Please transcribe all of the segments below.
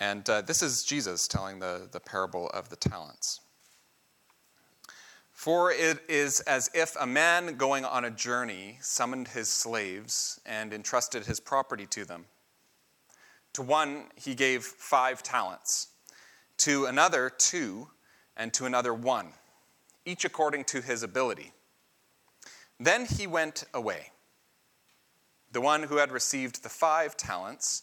And uh, this is Jesus telling the, the parable of the talents. For it is as if a man going on a journey summoned his slaves and entrusted his property to them. To one he gave five talents, to another two, and to another one, each according to his ability. Then he went away. The one who had received the five talents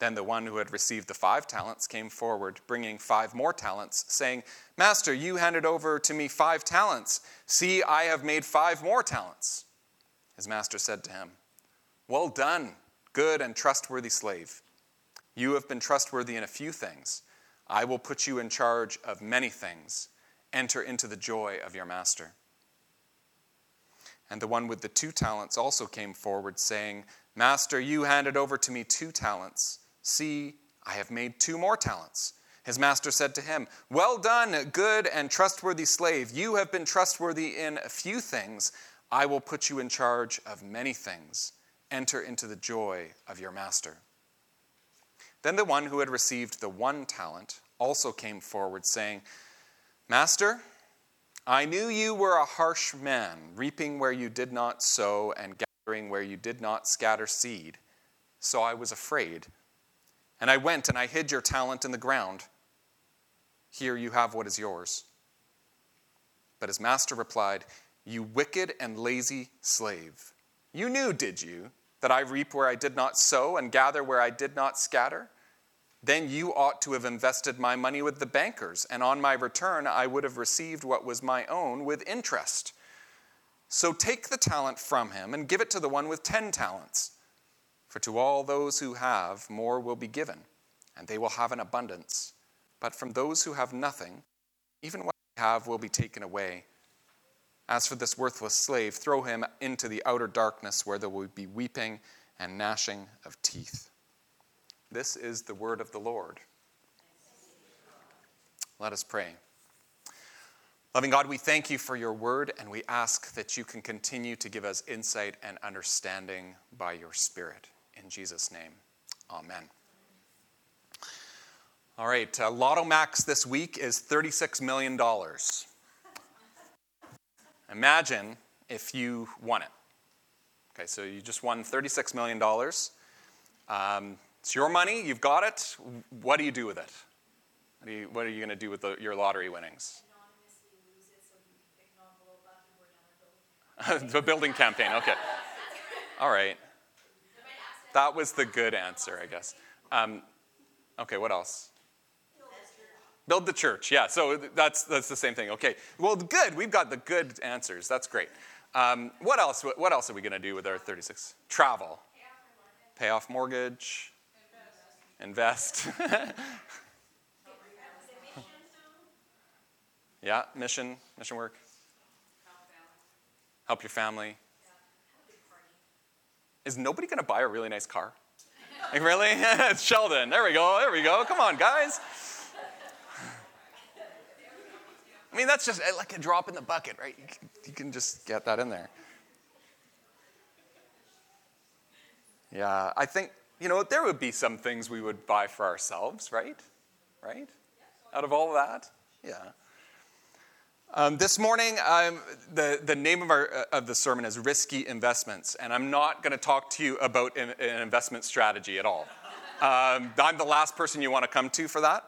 Then the one who had received the five talents came forward, bringing five more talents, saying, Master, you handed over to me five talents. See, I have made five more talents. His master said to him, Well done, good and trustworthy slave. You have been trustworthy in a few things. I will put you in charge of many things. Enter into the joy of your master. And the one with the two talents also came forward, saying, Master, you handed over to me two talents. See, I have made two more talents. His master said to him, Well done, good and trustworthy slave. You have been trustworthy in a few things. I will put you in charge of many things. Enter into the joy of your master. Then the one who had received the one talent also came forward, saying, Master, I knew you were a harsh man, reaping where you did not sow and gathering where you did not scatter seed. So I was afraid and I went and I hid your talent in the ground. Here you have what is yours. But his master replied, You wicked and lazy slave. You knew, did you, that I reap where I did not sow and gather where I did not scatter? Then you ought to have invested my money with the bankers, and on my return I would have received what was my own with interest. So take the talent from him and give it to the one with ten talents. For to all those who have, more will be given, and they will have an abundance. But from those who have nothing, even what they have will be taken away. As for this worthless slave, throw him into the outer darkness where there will be weeping and gnashing of teeth. This is the word of the Lord. Let us pray. Loving God, we thank you for your word, and we ask that you can continue to give us insight and understanding by your Spirit. In Jesus' name, amen. All right, uh, Lotto Max this week is $36 million. Imagine if you won it. Okay, so you just won $36 million. Um, it's your money, you've got it. What do you do with it? What are you, what are you going to do with the, your lottery winnings? the building campaign, okay. All right. That was the good answer, I guess. Um, okay, what else? Build the church. Yeah, so that's, that's the same thing. Okay, well, good. We've got the good answers. That's great. Um, what else? What else are we going to do with our 36? Travel. Pay off mortgage. Invest. yeah, mission, mission work. Help your family. Is nobody going to buy a really nice car? Like, really? it's Sheldon. There we go. There we go. Come on, guys. I mean, that's just like a drop in the bucket, right? You can, you can just get that in there. Yeah, I think, you know, there would be some things we would buy for ourselves, right? Right? Out of all of that? Yeah. Um, this morning, the, the name of, our, uh, of the sermon is Risky Investments, and I'm not going to talk to you about an, an investment strategy at all. Um, I'm the last person you want to come to for that.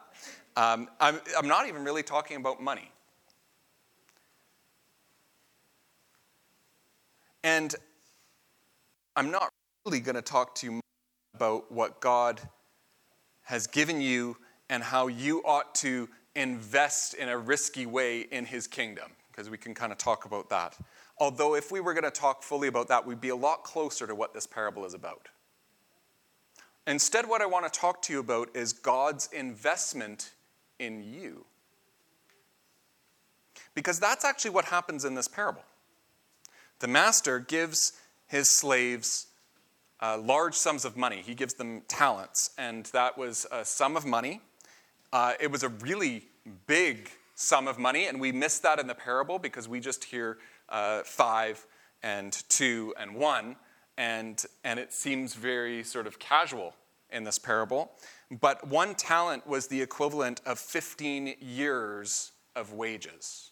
Um, I'm, I'm not even really talking about money. And I'm not really going to talk to you about what God has given you and how you ought to invest in a risky way in his kingdom, because we can kind of talk about that. Although, if we were going to talk fully about that, we'd be a lot closer to what this parable is about. Instead, what I want to talk to you about is God's investment in you. Because that's actually what happens in this parable. The master gives his slaves uh, large sums of money. He gives them talents, and that was a sum of money. Uh, it was a really big sum of money, and we miss that in the parable because we just hear uh, five and two and one, and, and it seems very sort of casual in this parable. But one talent was the equivalent of 15 years of wages.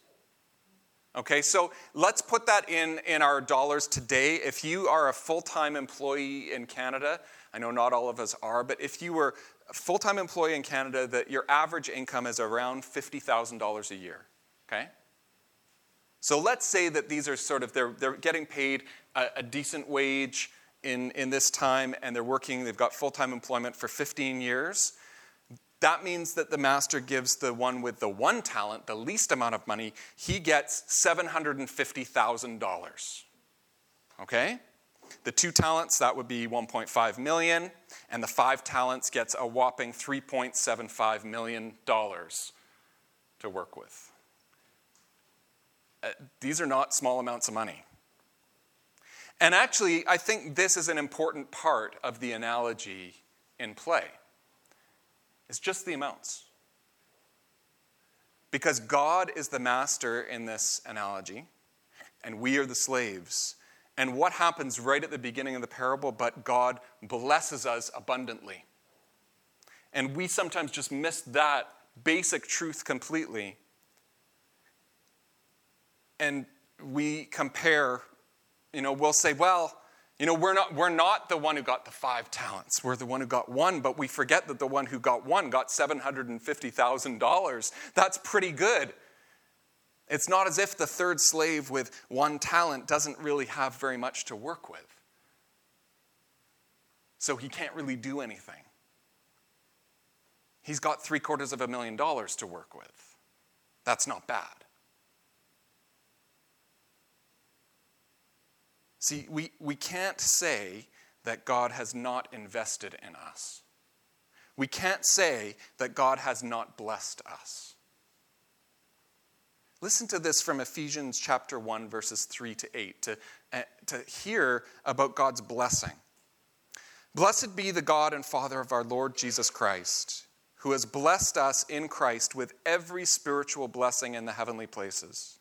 Okay, so let's put that in, in our dollars today. If you are a full time employee in Canada, I know not all of us are, but if you were full time employee in Canada, that your average income is around $50,000 a year. Okay? So let's say that these are sort of, they're, they're getting paid a, a decent wage in, in this time and they're working, they've got full time employment for 15 years. That means that the master gives the one with the one talent, the least amount of money, he gets $750,000. Okay? The two talents, that would be 1.5 million, and the five talents gets a whopping 3.75 million dollars to work with. Uh, these are not small amounts of money. And actually, I think this is an important part of the analogy in play. It's just the amounts. Because God is the master in this analogy, and we are the slaves. And what happens right at the beginning of the parable? But God blesses us abundantly. And we sometimes just miss that basic truth completely. And we compare, you know, we'll say, well, you know, we're not, we're not the one who got the five talents. We're the one who got one, but we forget that the one who got one got $750,000. That's pretty good. It's not as if the third slave with one talent doesn't really have very much to work with. So he can't really do anything. He's got three quarters of a million dollars to work with. That's not bad. See, we, we can't say that God has not invested in us. We can't say that God has not blessed us. Listen to this from Ephesians chapter 1, verses 3 to 8, to, uh, to hear about God's blessing. Blessed be the God and Father of our Lord Jesus Christ, who has blessed us in Christ with every spiritual blessing in the heavenly places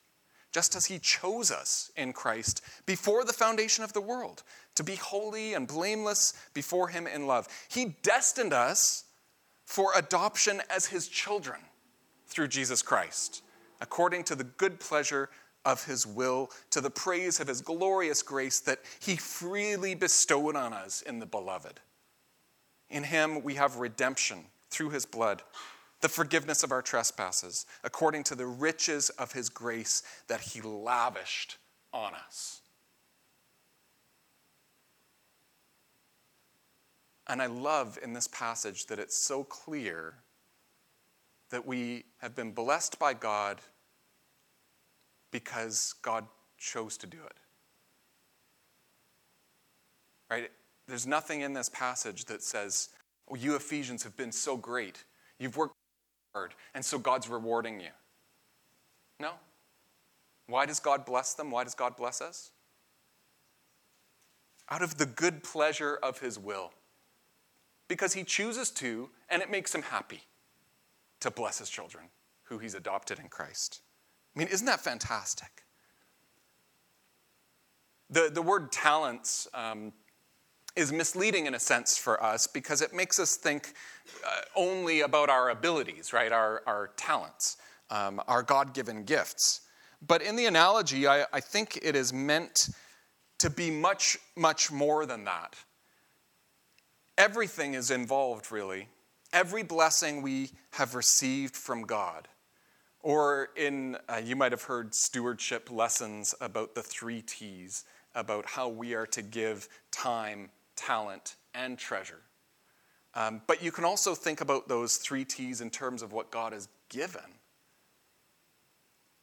just as he chose us in Christ before the foundation of the world to be holy and blameless before him in love. He destined us for adoption as his children through Jesus Christ, according to the good pleasure of his will, to the praise of his glorious grace that he freely bestowed on us in the beloved. In him we have redemption through his blood the forgiveness of our trespasses, according to the riches of his grace that he lavished on us. And I love in this passage that it's so clear that we have been blessed by God because God chose to do it. Right? There's nothing in this passage that says, oh, you Ephesians have been so great. You've worked hard, and so God's rewarding you. No. Why does God bless them? Why does God bless us? Out of the good pleasure of His will. Because He chooses to, and it makes Him happy to bless His children who He's adopted in Christ. I mean, isn't that fantastic? The, the word talents um, is misleading in a sense for us because it makes us think uh, only about our abilities, right? Our, our talents, um, our God given gifts. But in the analogy, I, I think it is meant to be much, much more than that. Everything is involved, really. Every blessing we have received from God. Or in, uh, you might have heard stewardship lessons about the three T's, about how we are to give time, talent, and treasure. Um, but you can also think about those three T's in terms of what God has given.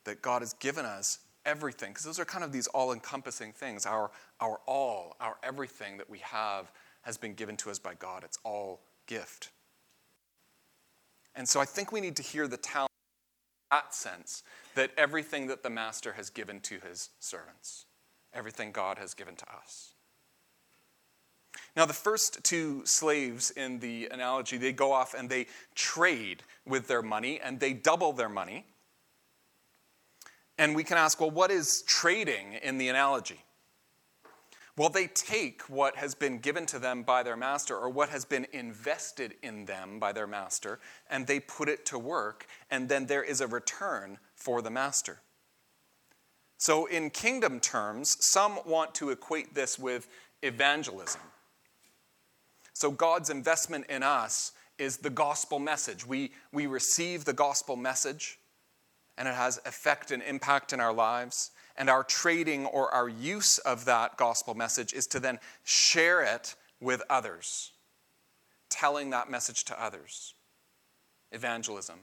That God has given us everything, because those are kind of these all encompassing things. Our, our all, our everything that we have has been given to us by God. It's all gift. And so I think we need to hear the talent in that sense that everything that the master has given to his servants, everything God has given to us. Now, the first two slaves in the analogy, they go off and they trade with their money and they double their money. And we can ask, well, what is trading in the analogy? Well, they take what has been given to them by their master or what has been invested in them by their master and they put it to work, and then there is a return for the master. So, in kingdom terms, some want to equate this with evangelism. So, God's investment in us is the gospel message. We, we receive the gospel message, and it has effect and impact in our lives. And our trading or our use of that gospel message is to then share it with others, telling that message to others. Evangelism.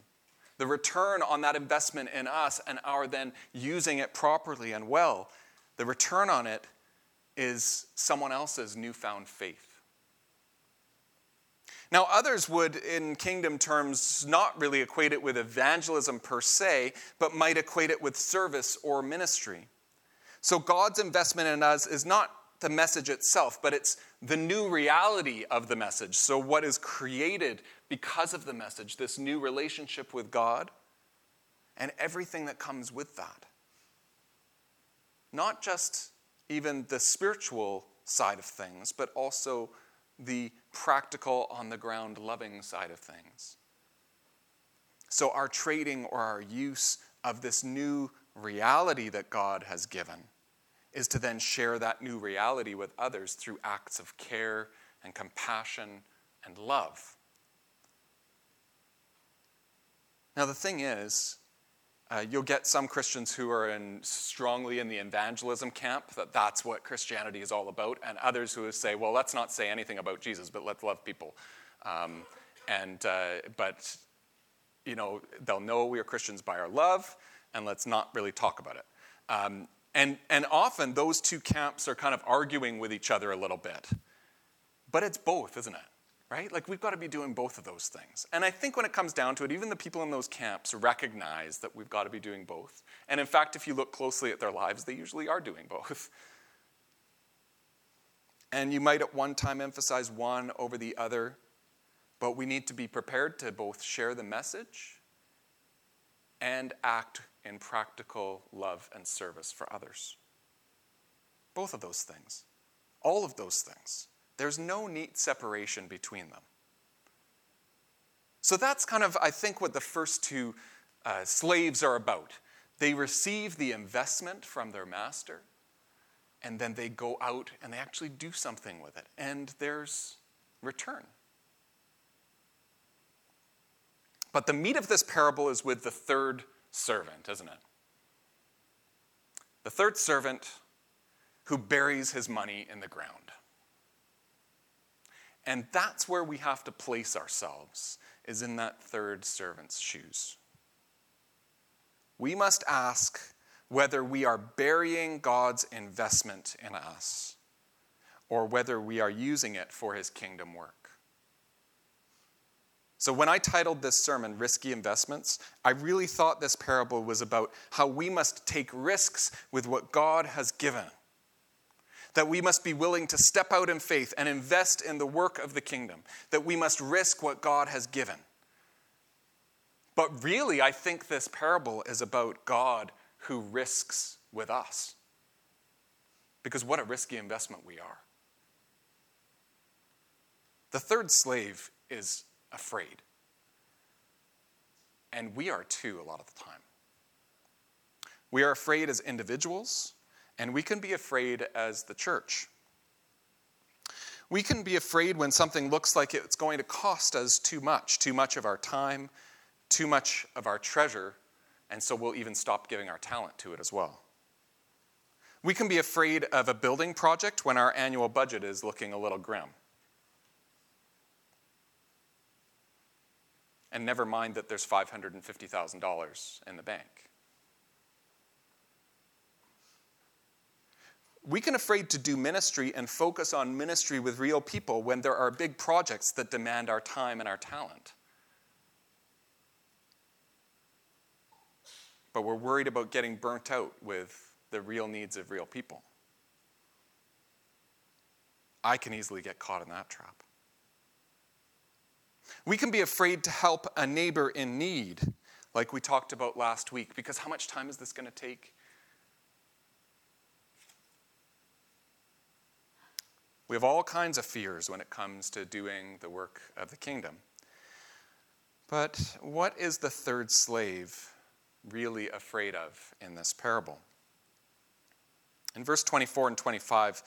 The return on that investment in us and our then using it properly and well, the return on it is someone else's newfound faith. Now, others would, in kingdom terms, not really equate it with evangelism per se, but might equate it with service or ministry. So, God's investment in us is not the message itself, but it's the new reality of the message. So, what is created because of the message, this new relationship with God, and everything that comes with that. Not just even the spiritual side of things, but also the practical, on the ground, loving side of things. So, our trading or our use of this new reality that God has given is to then share that new reality with others through acts of care and compassion and love. Now, the thing is, uh, you'll get some Christians who are in, strongly in the evangelism camp, that that's what Christianity is all about, and others who say, well, let's not say anything about Jesus, but let's love people. Um, and, uh, but, you know, they'll know we are Christians by our love, and let's not really talk about it. Um, and, and often those two camps are kind of arguing with each other a little bit. But it's both, isn't it? Right? Like we've got to be doing both of those things. And I think when it comes down to it, even the people in those camps recognize that we've got to be doing both. And in fact, if you look closely at their lives, they usually are doing both. And you might at one time emphasize one over the other, but we need to be prepared to both share the message and act in practical love and service for others. Both of those things. All of those things. There's no neat separation between them. So that's kind of, I think, what the first two uh, slaves are about. They receive the investment from their master, and then they go out and they actually do something with it, and there's return. But the meat of this parable is with the third servant, isn't it? The third servant who buries his money in the ground. And that's where we have to place ourselves, is in that third servant's shoes. We must ask whether we are burying God's investment in us or whether we are using it for his kingdom work. So, when I titled this sermon Risky Investments, I really thought this parable was about how we must take risks with what God has given that we must be willing to step out in faith and invest in the work of the kingdom, that we must risk what God has given. But really, I think this parable is about God who risks with us. Because what a risky investment we are. The third slave is afraid. And we are too, a lot of the time. We are afraid as individuals. And we can be afraid as the church. We can be afraid when something looks like it's going to cost us too much, too much of our time, too much of our treasure, and so we'll even stop giving our talent to it as well. We can be afraid of a building project when our annual budget is looking a little grim. And never mind that there's $550,000 in the bank. We can afraid to do ministry and focus on ministry with real people when there are big projects that demand our time and our talent. but we're worried about getting burnt out with the real needs of real people. I can easily get caught in that trap. We can be afraid to help a neighbor in need, like we talked about last week, because how much time is this going to take? We have all kinds of fears when it comes to doing the work of the kingdom. But what is the third slave really afraid of in this parable? In verse 24 and 25,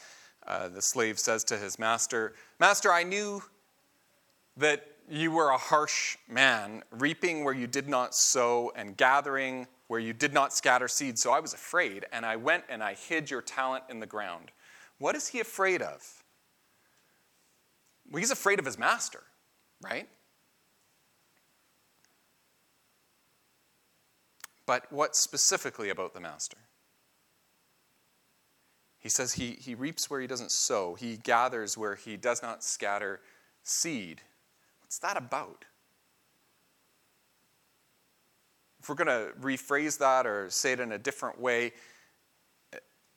uh, the slave says to his master, Master, I knew that you were a harsh man, reaping where you did not sow and gathering where you did not scatter seed. So I was afraid, and I went and I hid your talent in the ground. What is he afraid of? Well, he's afraid of his master, right? But what specifically about the master? He says he, he reaps where he doesn't sow, he gathers where he does not scatter seed. What's that about? If we're going to rephrase that or say it in a different way,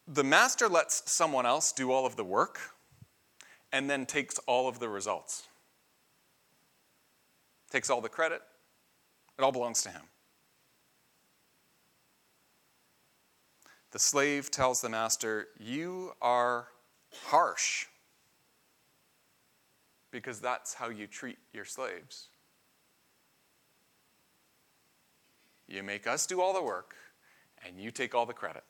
the master lets someone else do all of the work and then takes all of the results. Takes all the credit, it all belongs to him. The slave tells the master, You are harsh because that's how you treat your slaves. You make us do all the work, and you take all the credit.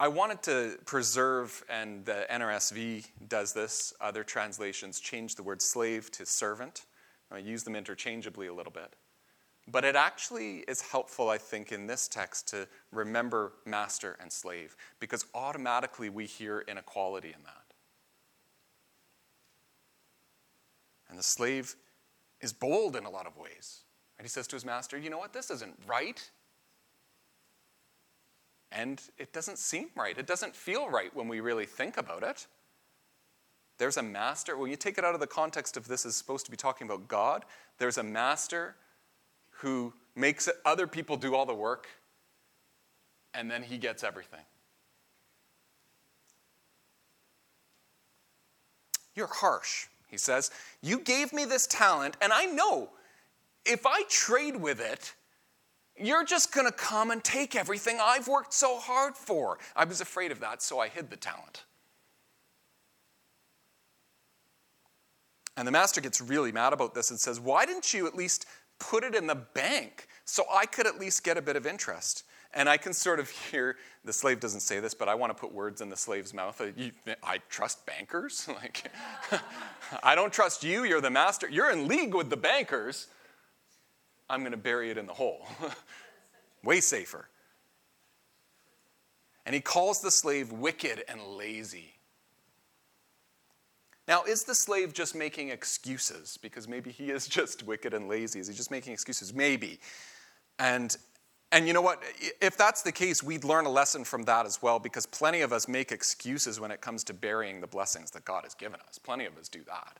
I wanted to preserve, and the NRSV does this, other translations change the word slave to servant. I use them interchangeably a little bit. But it actually is helpful, I think, in this text to remember master and slave, because automatically we hear inequality in that. And the slave is bold in a lot of ways. And he says to his master, You know what? This isn't right. And it doesn't seem right. It doesn't feel right when we really think about it. There's a master. When you take it out of the context of this is supposed to be talking about God, there's a master who makes other people do all the work, and then he gets everything. You're harsh, he says. You gave me this talent, and I know if I trade with it, you're just going to come and take everything I've worked so hard for. I was afraid of that, so I hid the talent. And the master gets really mad about this and says, Why didn't you at least put it in the bank so I could at least get a bit of interest. And I can sort of hear the slave doesn't say this, but I want to put words in the slave's mouth. Uh, I trust bankers. like, I don't trust you. You're the master. You're in league with the bankers. I'm going to bury it in the hole. Way safer. And he calls the slave wicked and lazy. Now, is the slave just making excuses? Because maybe he is just wicked and lazy. Is he just making excuses? Maybe. And, and you know what? If that's the case, we'd learn a lesson from that as well, because plenty of us make excuses when it comes to burying the blessings that God has given us. Plenty of us do that.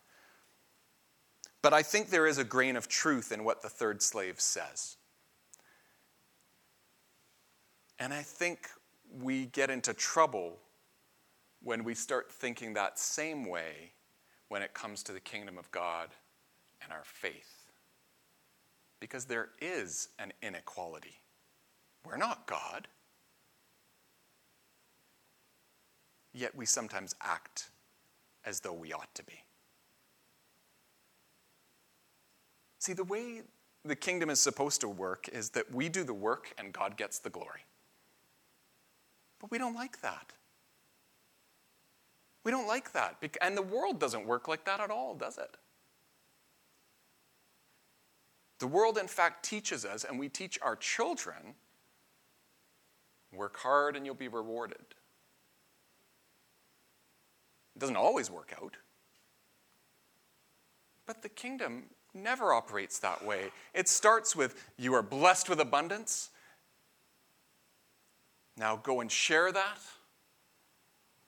But I think there is a grain of truth in what the third slave says. And I think we get into trouble when we start thinking that same way when it comes to the kingdom of God and our faith. Because there is an inequality. We're not God. Yet we sometimes act as though we ought to be. See, the way the kingdom is supposed to work is that we do the work and God gets the glory. But we don't like that. We don't like that. And the world doesn't work like that at all, does it? The world, in fact, teaches us, and we teach our children work hard and you'll be rewarded. It doesn't always work out. But the kingdom never operates that way. It starts with you are blessed with abundance. Now go and share that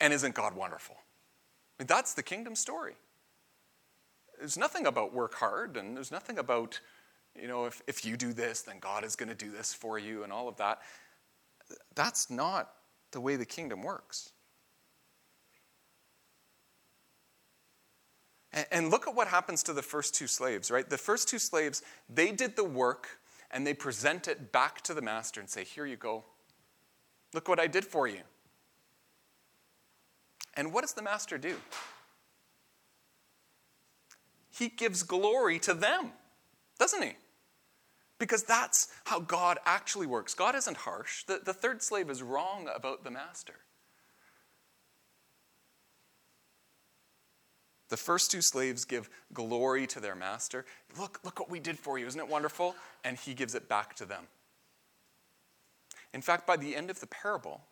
and isn't God wonderful? I mean, that's the kingdom story. There's nothing about work hard, and there's nothing about You know, if, if you do this, then God is going to do this for you and all of that. That's not the way the kingdom works. And, look at what happens to the first two slaves, right? The first two slaves, they did the work and they present it back to the master and say, Here you go. Look what I did for you. And what does the master do? He gives glory to them, doesn't he? Because that's how God actually works. God isn't harsh. The, the third slave is wrong about the master. The first two slaves give glory to their master. Look, look what we did for you. Isn't it wonderful? And he gives it back to them. In fact, by the end of the parable,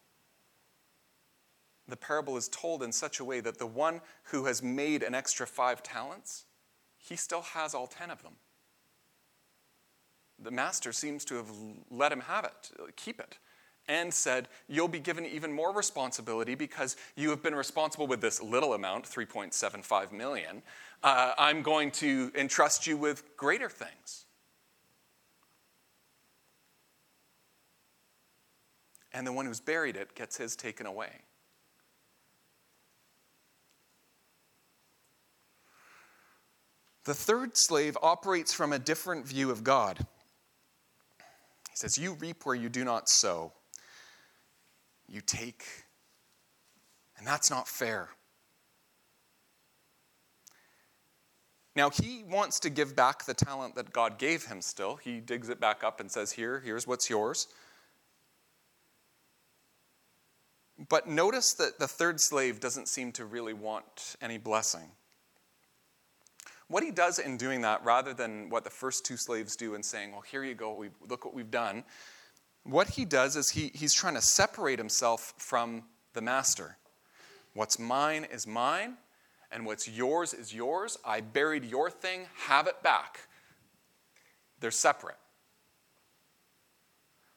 the parable is told in such a way that the one who has made an extra five talents, he still has all ten of them. The master seems to have let him have it, keep it, and said, You'll be given even more responsibility because you have been responsible with this little amount, 3.75 million. Uh, I'm going to entrust you with greater things. and the one who's buried it gets his taken away. The third slave operates from a different view of God. He says, You reap where you do not sow, you take, and that's not fair. Now, he wants to give back the talent that God gave him still. He digs it back up and says, Here, here's what's yours. But notice that the third slave doesn't seem to really want any blessing. What he does in doing that, rather than what the first two slaves do in saying, Well, here you go, we, look what we've done, what he does is he, he's trying to separate himself from the master. What's mine is mine, and what's yours is yours. I buried your thing, have it back. They're separate.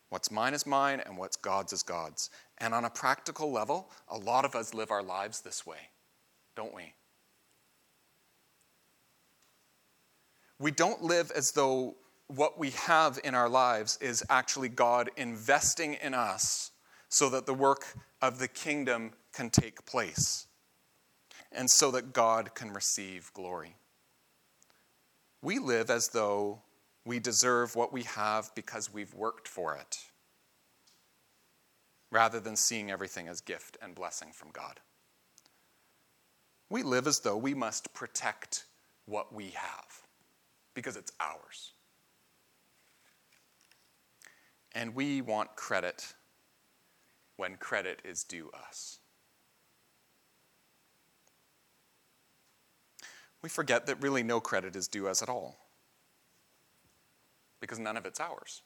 What's mine is mine, and what's God's is God's. And on a practical level, a lot of us live our lives this way, don't we? We don't live as though what we have in our lives is actually God investing in us so that the work of the kingdom can take place and so that God can receive glory. We live as though we deserve what we have because we've worked for it, rather than seeing everything as gift and blessing from God. We live as though we must protect what we have because it's ours. And we want credit when credit is due us. We forget that really no credit is due us at all because none of it's ours.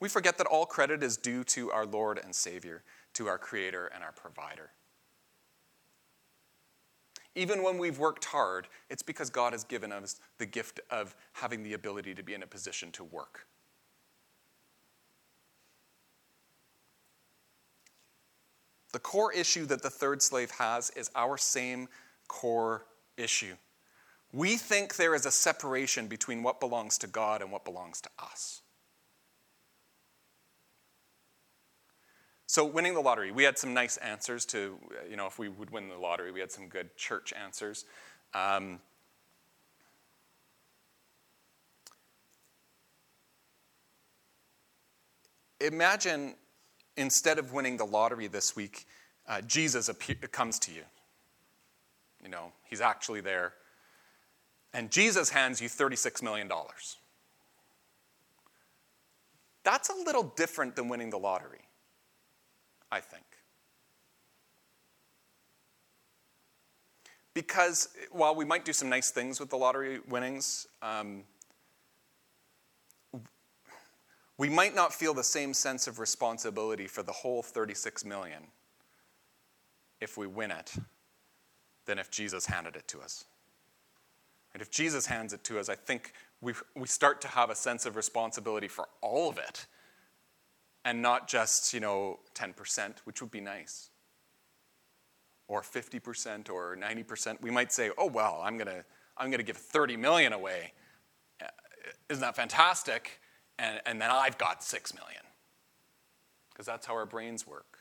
We forget that all credit is due to our Lord and Savior, to our Creator and our Provider. Even when we've worked hard, it's because God has given us the gift of having the ability to be in a position to work. The core issue that the third slave has is our same core issue. We think there is a separation between what belongs to God and what belongs to us. So, winning the lottery, we had some nice answers to, you know, if we would win the lottery, we had some good church answers. Um, imagine instead of winning the lottery this week, uh, Jesus appear, comes to you. You know, he's actually there and Jesus hands you $36 million. That's a little different than winning the lottery, I think. Because while we might do some nice things with the lottery winnings, um, we might not feel the same sense of responsibility for the whole 36 million if we win it than if Jesus handed it to us. And if Jesus hands it to us, I think we, we start to have a sense of responsibility for all of it and not just, you know, 10%, which would be nice, or 50% or 90%. We might say, oh, well, I'm going to I'm going to give 30 million away. Uh, isn't that fantastic? And, and then I've got six million. Because that's how our brains work.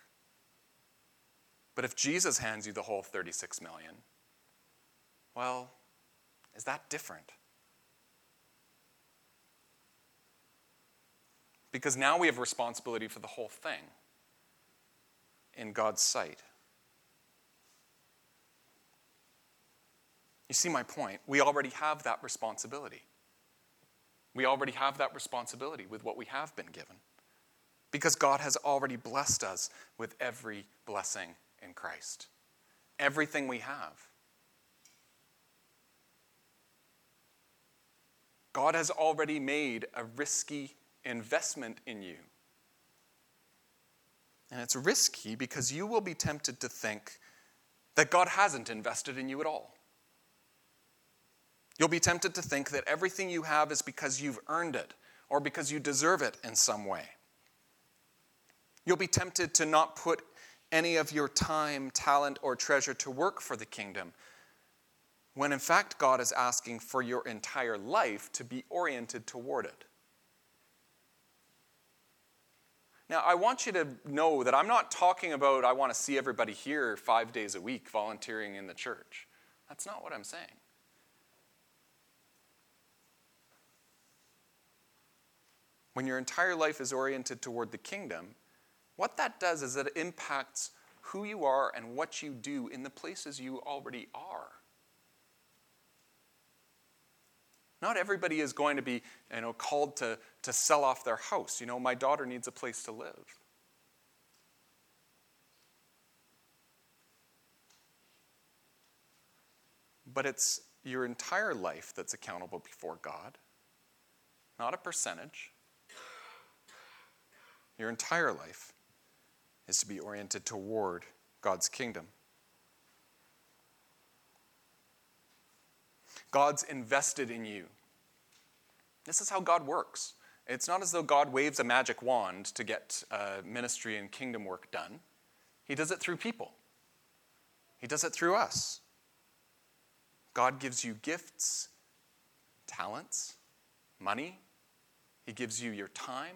But if Jesus hands you the whole 36 million, well, is that different? Because now we have responsibility for the whole thing in God's sight. You see my point? We already have that responsibility. We already have that responsibility with what we have been given. Because God has already blessed us with every blessing in Christ. Everything we have. God has already made a risky investment in you. And it's risky because you will be tempted to think that God hasn't invested in you at all. You'll be tempted to think that everything you have is because you've earned it or because you deserve it in some way. You'll be tempted to not put any of your time, talent, or treasure to work for the kingdom, when in fact God is asking for your entire life to be oriented toward it. Now, I want you to know that I'm not talking about I want to see everybody here five days a week volunteering in the church. That's not what I'm saying. When your entire life is oriented toward the kingdom, what that does is it impacts who you are and what you do in the places you already are. Not everybody is going to be you know, called to, to sell off their house. You know, my daughter needs a place to live. But it's your entire life that's accountable before God, not a percentage. Your entire life is to be oriented toward God's kingdom. God's invested in you. This is how God works. It's not as though God waves a magic wand to get uh, ministry and kingdom work done. He does it through people, He does it through us. God gives you gifts, talents, money. He gives you your time.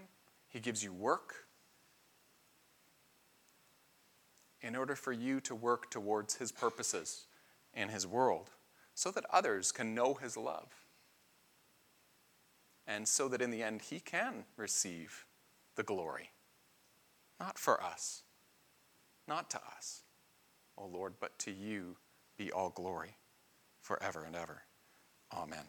He gives you work. In order for you to work towards His purposes in His world so that others can know his love. And so that in the end he can receive the glory. Not for us, not to us, O Lord, but to you be all glory forever and ever. Amen.